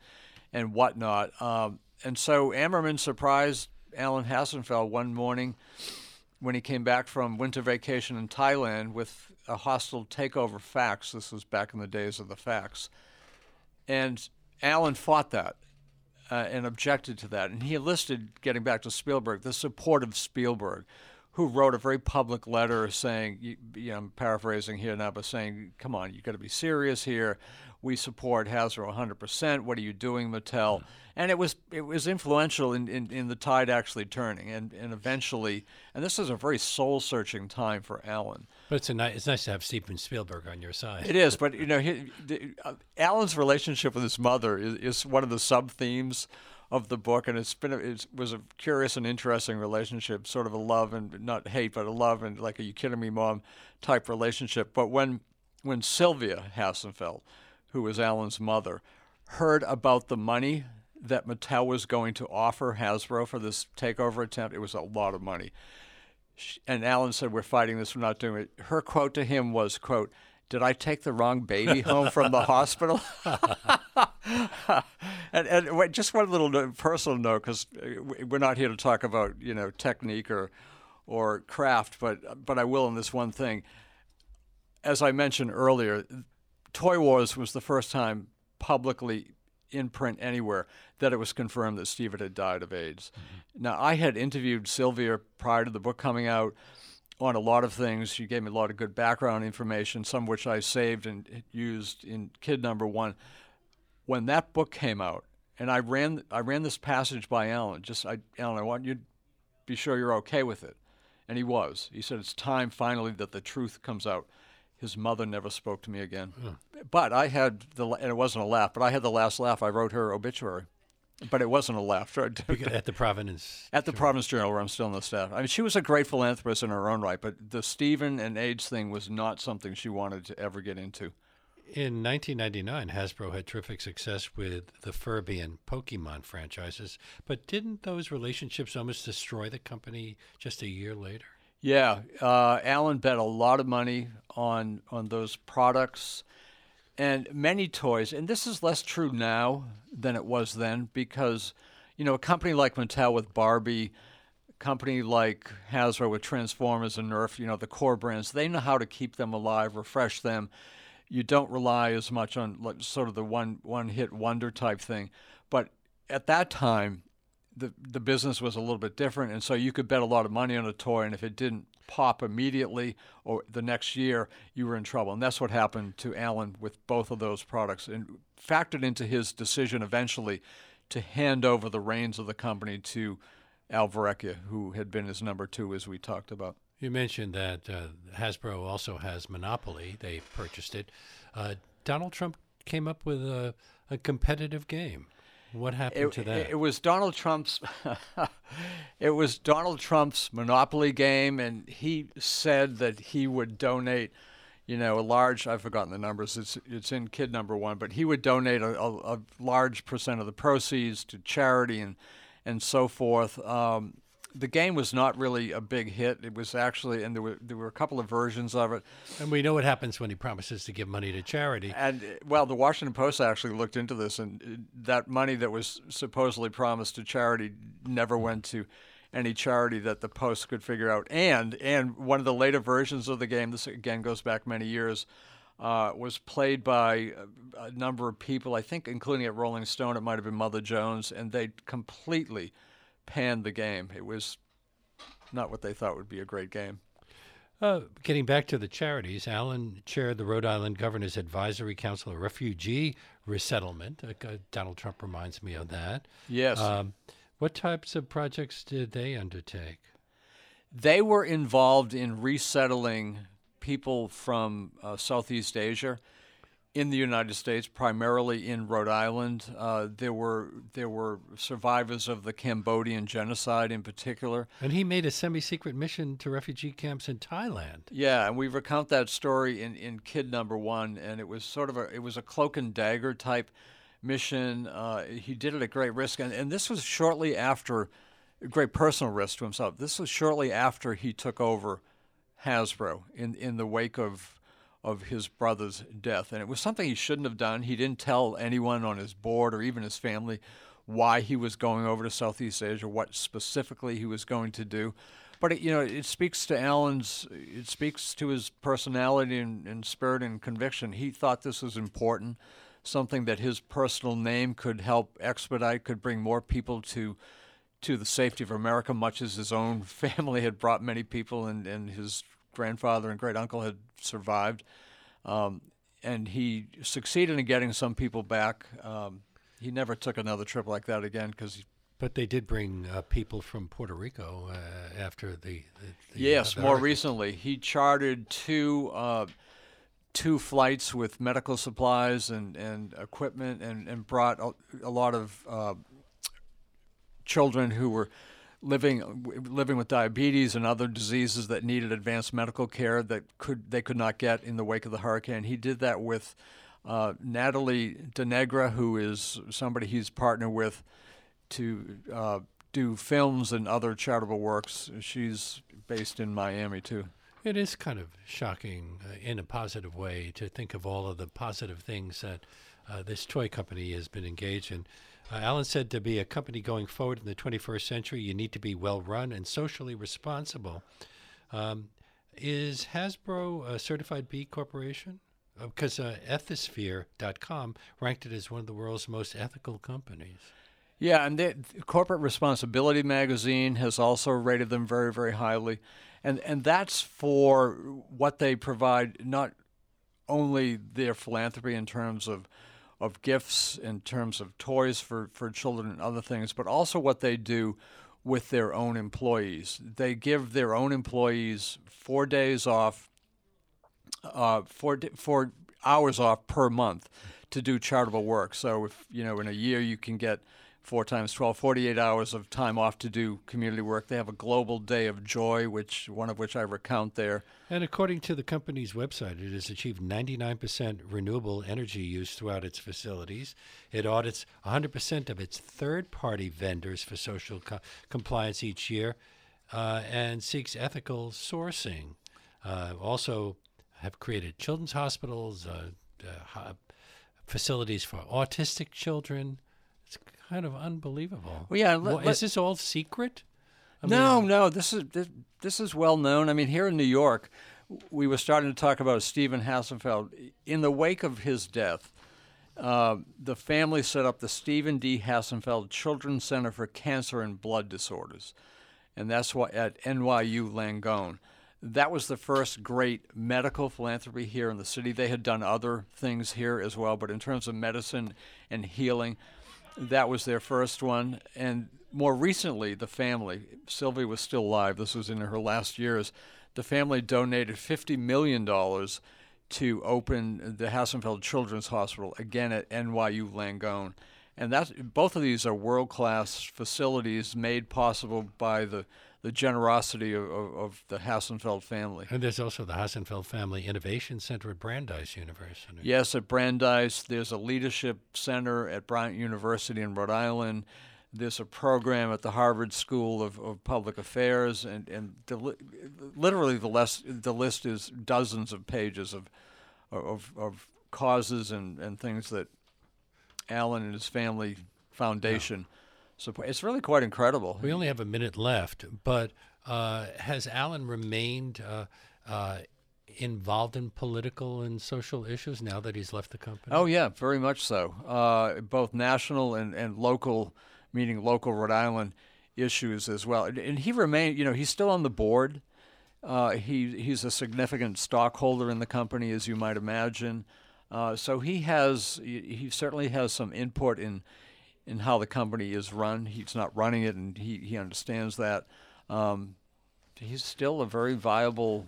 and whatnot. Um, and so Amerman surprised Alan Hassenfeld one morning when he came back from winter vacation in Thailand with a hostile takeover fax. This was back in the days of the fax. And Alan fought that uh, and objected to that. And he enlisted, getting back to Spielberg, the support of Spielberg, who wrote a very public letter saying, you, you know, I'm paraphrasing here now, but saying, come on, you've got to be serious here. We support Hasbro 100%. What are you doing, Mattel? And it was it was influential in, in, in the tide actually turning. And, and eventually, and this is a very soul searching time for Alan. But it's a nice, it's nice to have Steven Spielberg on your side. It is, but you know, he, the, uh, Alan's relationship with his mother is, is one of the sub themes of the book, and it's been a, it was a curious and interesting relationship, sort of a love and not hate, but a love and like, are you kidding me, mom, type relationship. But when when Sylvia Hassenfeld, who was Alan's mother, heard about the money that Mattel was going to offer Hasbro for this takeover attempt, it was a lot of money and Alan said, "We're fighting this. We're not doing it." Her quote to him was, "quote Did I take the wrong baby home from the *laughs* hospital?" *laughs* and, and just one little personal note, because uh, we're not here to talk about you know technique or or craft, but but I will on this one thing. As I mentioned earlier, Toy Wars was the first time publicly in print anywhere that it was confirmed that Stephen had died of AIDS. Mm-hmm. Now, I had interviewed Sylvia prior to the book coming out on a lot of things. She gave me a lot of good background information, some of which I saved and used in Kid Number One. When that book came out, and I ran, I ran this passage by Alan. Just, I, Alan, I want you to be sure you're okay with it. And he was. He said, It's time finally that the truth comes out. His mother never spoke to me again. Hmm. But I had the, and it wasn't a laugh, but I had the last laugh. I wrote her obituary. But it wasn't a laugh. *laughs* at the Providence. At the Providence Journal, where I'm still on the staff. I mean, she was a great philanthropist in her own right, but the Stephen and AIDS thing was not something she wanted to ever get into. In 1999, Hasbro had terrific success with the Furby and Pokemon franchises, but didn't those relationships almost destroy the company just a year later? Yeah, uh, Alan bet a lot of money on on those products and many toys. And this is less true now than it was then because, you know, a company like Mattel with Barbie, a company like Hasbro with Transformers and Nerf, you know, the core brands, they know how to keep them alive, refresh them you don't rely as much on sort of the one one hit wonder type thing. But at that time, the the business was a little bit different, and so you could bet a lot of money on a toy, and if it didn't pop immediately or the next year, you were in trouble. And that's what happened to Alan with both of those products, and factored into his decision eventually to hand over the reins of the company to Al Verrecchia, who had been his number two, as we talked about. You mentioned that uh, Hasbro also has Monopoly. They purchased it. Uh, Donald Trump came up with a, a competitive game. What happened it, to that? It was Donald Trump's. *laughs* it was Donald Trump's Monopoly game, and he said that he would donate, you know, a large. I've forgotten the numbers. It's it's in kid number one, but he would donate a, a, a large percent of the proceeds to charity and and so forth. Um, the game was not really a big hit. It was actually, and there were there were a couple of versions of it. And we know what happens when he promises to give money to charity. And well, the Washington Post actually looked into this, and that money that was supposedly promised to charity never went to any charity that the Post could figure out. And and one of the later versions of the game, this again goes back many years. Uh, was played by a, a number of people, I think, including at Rolling Stone. It might have been Mother Jones, and they completely panned the game. It was not what they thought would be a great game. Uh, getting back to the charities, Alan chaired the Rhode Island Governor's Advisory Council of Refugee Resettlement. Uh, Donald Trump reminds me of that. Yes. Um, what types of projects did they undertake? They were involved in resettling people from uh, Southeast Asia in the United States, primarily in Rhode Island. Uh, there were there were survivors of the Cambodian genocide in particular. And he made a semi-secret mission to refugee camps in Thailand. Yeah, and we recount that story in, in Kid Number One, and it was sort of a it was a cloak and dagger type mission. Uh, he did it at great risk, and, and this was shortly after great personal risk to himself. This was shortly after he took over Hasbro in in the wake of of his brother's death. And it was something he shouldn't have done. He didn't tell anyone on his board or even his family why he was going over to Southeast Asia, what specifically he was going to do. But it, you know, it speaks to Alan's. It speaks to his personality and, and spirit and conviction. He thought this was important, something that his personal name could help expedite, could bring more people to to the safety of America, much as his own *laughs* family had brought many people and, and his grandfather and great uncle had survived. Um, and he succeeded in getting some people back. Um, he never took another trip like that again because. But they did bring uh, people from Puerto Rico uh, after the. the, the yes, uh, more hurricane. recently he chartered two uh, two flights with medical supplies and, and equipment and, and brought a, a lot of uh, children who were living living with diabetes and other diseases that needed advanced medical care that could they could not get in the wake of the hurricane. He did that with uh, Natalie DeNegra, who is somebody he's partnered with to uh, do films and other charitable works. She's based in Miami too. It is kind of shocking uh, in a positive way to think of all of the positive things that uh, this toy company has been engaged in. Uh, Alan said to be a company going forward in the 21st century, you need to be well run and socially responsible. Um, is Hasbro a certified B corporation? Because uh, Ethisphere.com ranked it as one of the world's most ethical companies. Yeah, and the Corporate Responsibility magazine has also rated them very, very highly, and and that's for what they provide, not only their philanthropy in terms of of gifts, in terms of toys for for children and other things, but also what they do with their own employees. They give their own employees four days off, uh, four four hours off per month to do charitable work. So if you know in a year you can get four times 12, 48 hours of time off to do community work. They have a global day of joy, which one of which I recount there. And according to the company's website, it has achieved 99% renewable energy use throughout its facilities. It audits 100% of its third party vendors for social co- compliance each year uh, and seeks ethical sourcing. Uh, also, have created children's hospitals, uh, uh, facilities for autistic children. Kind of unbelievable. Well, yeah, let- is this all secret? I no, mean- no, this is this, this is well known. I mean, here in New York, we were starting to talk about Stephen Hassenfeld. In the wake of his death, uh, the family set up the Stephen D. Hassenfeld Children's Center for Cancer and Blood Disorders, and that's why at NYU Langone. That was the first great medical philanthropy here in the city. They had done other things here as well, but in terms of medicine and healing, that was their first one. And more recently, the family, Sylvia was still alive, this was in her last years, the family donated $50 million to open the Hassenfeld Children's Hospital again at NYU Langone. And that, both of these are world class facilities made possible by the, the generosity of, of, of the Hassenfeld family. And there's also the Hassenfeld Family Innovation Center at Brandeis University. Yes, at Brandeis. There's a leadership center at Bryant University in Rhode Island. There's a program at the Harvard School of, of Public Affairs, and, and the, literally the, less, the list is dozens of pages of, of, of causes and, and things that Alan and his family foundation support. It's really quite incredible. We only have a minute left, but uh, has Alan remained uh, uh, involved in political and social issues now that he's left the company? Oh yeah, very much so. Uh, both national and, and local, meaning local Rhode Island issues as well. And, and he remained, you know, he's still on the board. Uh, he he's a significant stockholder in the company, as you might imagine. Uh, so he has he, certainly has some input in in how the company is run. He's not running it, and he he understands that. Um, he's still a very viable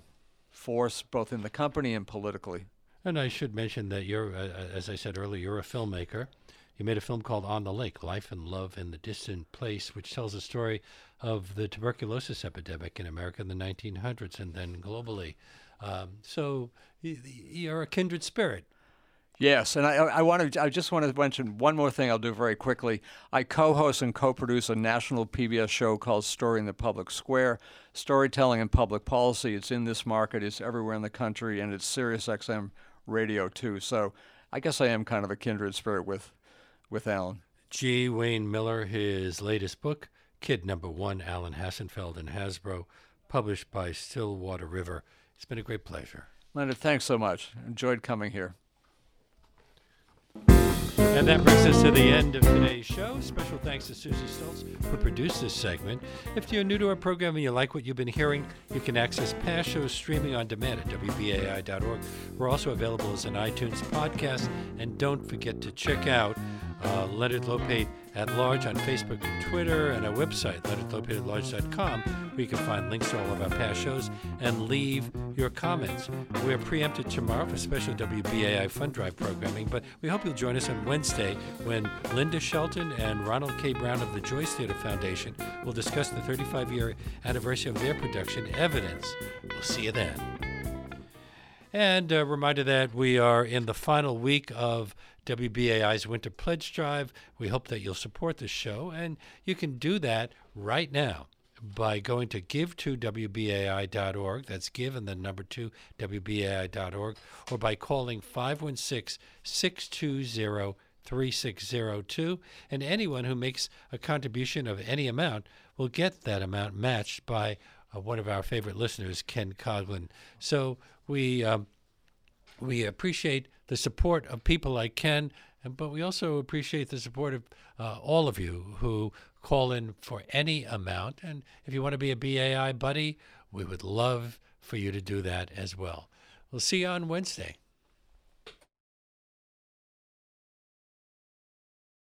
force, both in the company and politically. And I should mention that you're, uh, as I said earlier, you're a filmmaker. You made a film called On the Lake Life and Love in the Distant Place, which tells the story of the tuberculosis epidemic in America in the 1900s and then globally. Um, so you're a kindred spirit. Yes, and I, I want to. I just want to mention one more thing. I'll do very quickly. I co-host and co-produce a national PBS show called Story in the Public Square, storytelling and public policy. It's in this market. It's everywhere in the country, and it's Sirius XM radio too. So I guess I am kind of a kindred spirit with, with Alan. G. Wayne Miller, his latest book, Kid Number One, Alan Hassenfeld and Hasbro, published by Stillwater River. It's been a great pleasure. Leonard, thanks so much. Enjoyed coming here. And that brings us to the end of today's show. Special thanks to Susie Stoltz who produced this segment. If you're new to our program and you like what you've been hearing, you can access past shows streaming on demand at WBAI.org. We're also available as an iTunes podcast. And don't forget to check out uh, Leonard Lopate at Large on Facebook and Twitter, and our website, leonardlopateatlarge.com, where you can find links to all of our past shows and leave your comments. We're preempted tomorrow for special WBAI Fund Drive programming, but we hope you'll join us on Wednesday when Linda Shelton and Ronald K. Brown of the Joyce Theater Foundation will discuss the 35 year anniversary of their production, Evidence. We'll see you then. And a reminder that we are in the final week of WBAI's Winter Pledge Drive. We hope that you'll support this show, and you can do that right now by going to give2wbai.org. That's give and then number two, wbai.org, or by calling 516 620 3602. And anyone who makes a contribution of any amount will get that amount matched by uh, one of our favorite listeners, Ken Coglin. So we. Um, we appreciate the support of people like Ken, but we also appreciate the support of uh, all of you who call in for any amount. And if you want to be a BAI buddy, we would love for you to do that as well. We'll see you on Wednesday.